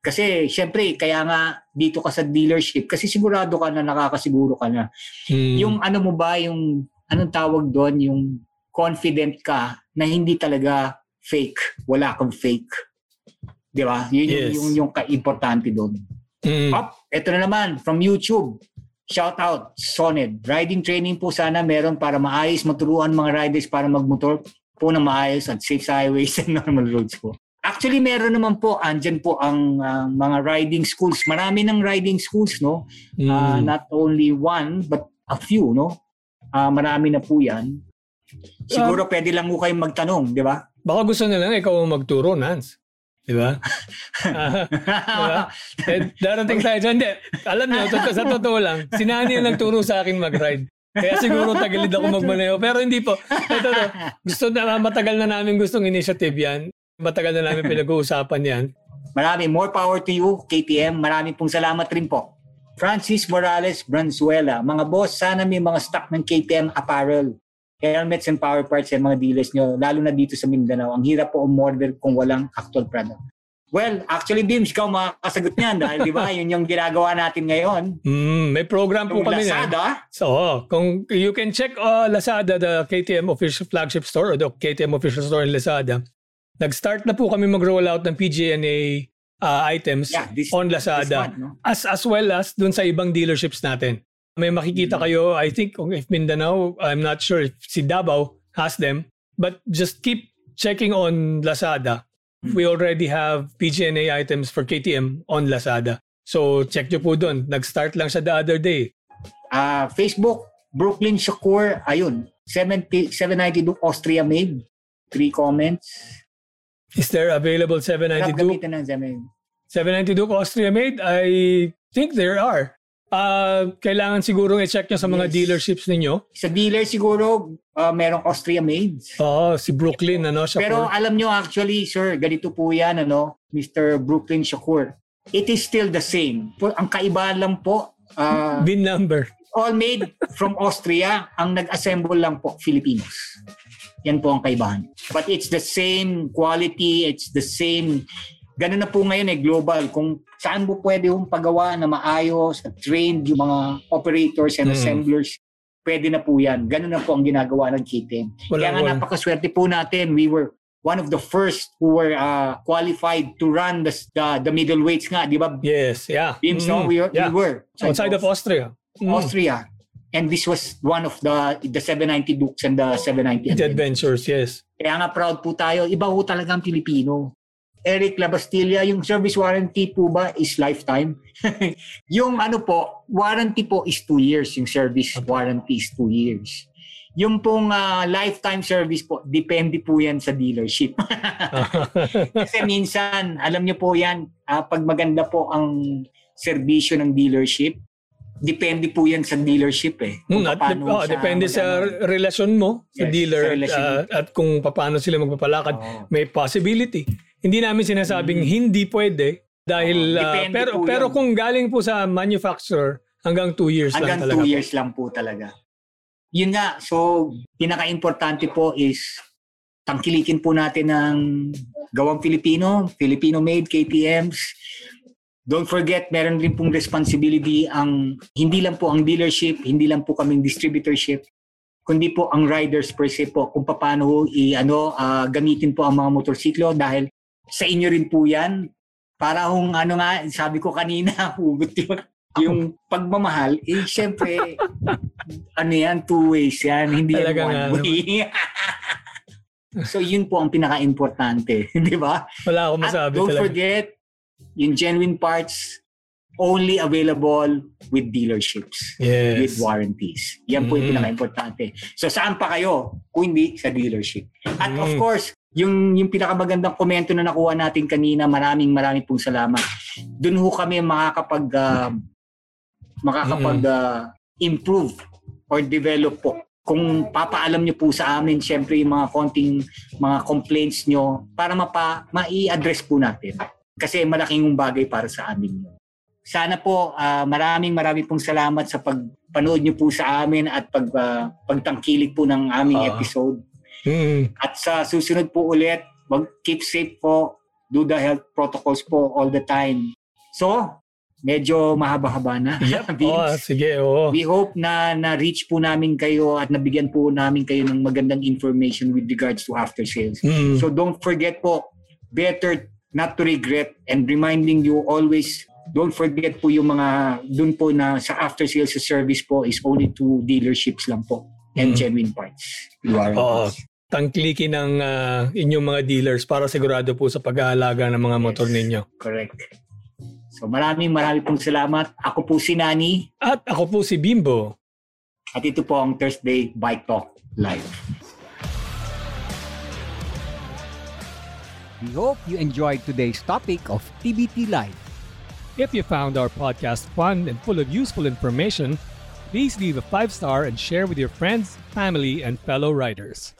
Kasi syempre kaya nga dito ka sa dealership kasi sigurado ka na nakakasiguro ka na. Mm. Yung ano mo ba yung anong tawag doon yung confident ka na hindi talaga fake. Wala kang fake. 'Di ba? Yun yung Yes. yung yung ka-importante doon. Mm. Up, eto na naman from YouTube. Shout out, Soned. Riding training po sana meron para maayos maturuan mga riders para magmotor po na maayos at safe sa highways and normal roads po. Actually, meron naman po, andyan po ang ah, mga riding schools. Marami ng riding schools, no? Mm. Ah, not only one, but a few, no? Ah, marami na po yan. Siguro pwede lang mo kayong magtanong, di ba? Baka gusto na lang ikaw ang magturo, Nance. Di ba? (laughs) Ah, diba? Eh, darating tayo dyan. Hindi, alam nyo, to- sa totoo lang, si Nani ang nagturo sa akin mag-ride. Kaya siguro tagilid ako magmaneho. Pero hindi po. Ito to, gusto na, matagal na namin gustong initiative yan. Matagal na namin pinag-uusapan yan. Marami more power to you, KTM. Marami pong salamat rin po. Francis Morales Branzuela. Mga boss, sana may mga stock ng KTM apparel, helmets and power parts sa mga dealers nyo, lalo na dito sa Mindanao. Ang hirap po umorder kung walang actual product. Well, actually, Bims, ikaw makakasagot niyan dahil di ba, (laughs) yun yung ginagawa natin ngayon. Mm, may program po Yung kami na. Lazada, So, kung you can check uh, Lazada, the KTM official flagship store or the KTM official store in Lazada. Nag-start na po kami mag-roll out ng PGNA uh, items yeah, this, on this Lazada. one, no? as as well as dun sa ibang dealerships natin. May makikita kayo, I think kung if Mindanao, I'm not sure if si Davao has them, but just keep checking on Lazada. We already have PGNA items for KTM on Lazada. So check nyo po dun. Nag-start lang siya the other day. Ah, Facebook, Brooklyn Shakur, ayun, 70, 792 Austria made. Three comments. Is there available Sarap 792? gamitin ng Zemen. 792 Austria made? I think there are. Uh, kailangan siguro i-check nyo sa mga Yes. dealerships ninyo. Sa dealer siguro, ah, merong Austria made. Oo, si Brooklyn, ano, siya Pero alam nyo actually, sir, ganito po yan, ano, Mr. Brooklyn Shakur. It is still the same. Ang kaibahan lang po, ah, VIN number. all made from Austria. Ang nag-assemble lang po, Filipinos. Yan po ang kaibahan. But it's the same quality, it's the same, ganun na po ngayon eh, global. Kung saan mo pwede yung pagawa na maayos, at trained yung mga operators and Mm. assemblers, pwede na po yan. Ganun na po ang ginagawa ng KTM. Wala, Kaya nga wala. napakaswerte po natin. We were one of the first who were uh, qualified to run the, the, the middleweights nga, di ba? Yes, yeah. Beams, no? Mm, We, were- yeah. we were. Outside of Austria. Mm. Austria. And this was one of the the 790 Dukes and the 790 The Adventures, yes. Kaya nga proud po tayo. Iba po talagang Pilipino. Eric Labastilla, yung service warranty po ba is lifetime? (laughs) yung ano po, warranty po is two years. Yung service warranty is two years. Yung pong ah, lifetime service po, depende po yan sa dealership. (laughs) Kasi minsan, alam niyo po yan, ah, pag maganda po ang serbisyo ng dealership, depende po yan sa dealership eh. Mm, Kung at, paano oh, siya depende sa magano. relasyon mo sa Yes, dealer sa relasyon. uh, at kung paano sila magpapalakad. Oo. May possibility. Hindi namin sinasabing hindi pwede dahil Oo, uh, pero pero yun. kung galing po sa manufacturer hanggang 2 years lang Hanggang talaga. two years lang po talaga. Yun nga, so pinaka-importante po is tangkilikin po natin ng gawang Filipino, Filipino-made KTMs. Don't forget, meron rin pong responsibility ang hindi lang po ang dealership, hindi lang po kaming distributorship, kundi po ang riders per se po kung paano i ano ah, gamitin po ang mga motorsiklo dahil sa inyo rin po 'yan. Para kung ano nga sabi ko kanina, (laughs) hugot yung, yung pagmamahal, eh syempre ano yan, two ways yan, hindi Talaga yan nga one way. (laughs) so yun po ang pinaka-importante, (laughs) di ba? Wala akong At masabi don't talaga. forget, yung genuine parts only available with dealerships, with Yes. warranties. Yan po yung Mm. pinaka-importante. So saan pa kayo kung hindi sa dealership? At of Mm. course, yung yung pinakamagandang komento na nakuha natin kanina, maraming maraming pong salamat. Doon ho kami makakapag ah, makakapag ah, improve or develop po. Kung papaalam niyo po sa amin, syempre yung mga konting mga complaints niyo para mapa, mai-address po natin. Kasi malaking bagay para sa amin yun. Sana po ah, maraming maraming pong salamat sa pagpanood niyo po sa amin at pag, ah, pagtangkilik po ng aming Ah. episode. Mm. At sa susunod po ulit, mag keep safe po, do the health protocols po all the time. So, medyo mahaba-haba na. Yep. (laughs) Vince. Oh, sige, oo. We hope na na-reach po namin kayo at nabigyan po namin kayo ng magandang information with regards to after sales. Mm. So don't forget po, better not to regret and reminding you always, don't forget po yung mga dun po na sa after sales service po is only to dealerships lang po and Mm. genuine parts. Oo. Tangkilikin ng ah, inyong mga dealers para sigurado po sa pag-aalaga ng mga motor ninyo. Correct. So maraming maraming pong salamat. Ako po si Nani At ako po si Bimbo. at ito po ang Thursday Bike Talk Live. We hope you enjoyed today's topic of TBT Live. If you found our podcast fun and full of useful information, please leave a five star and share with your friends, family, and fellow riders.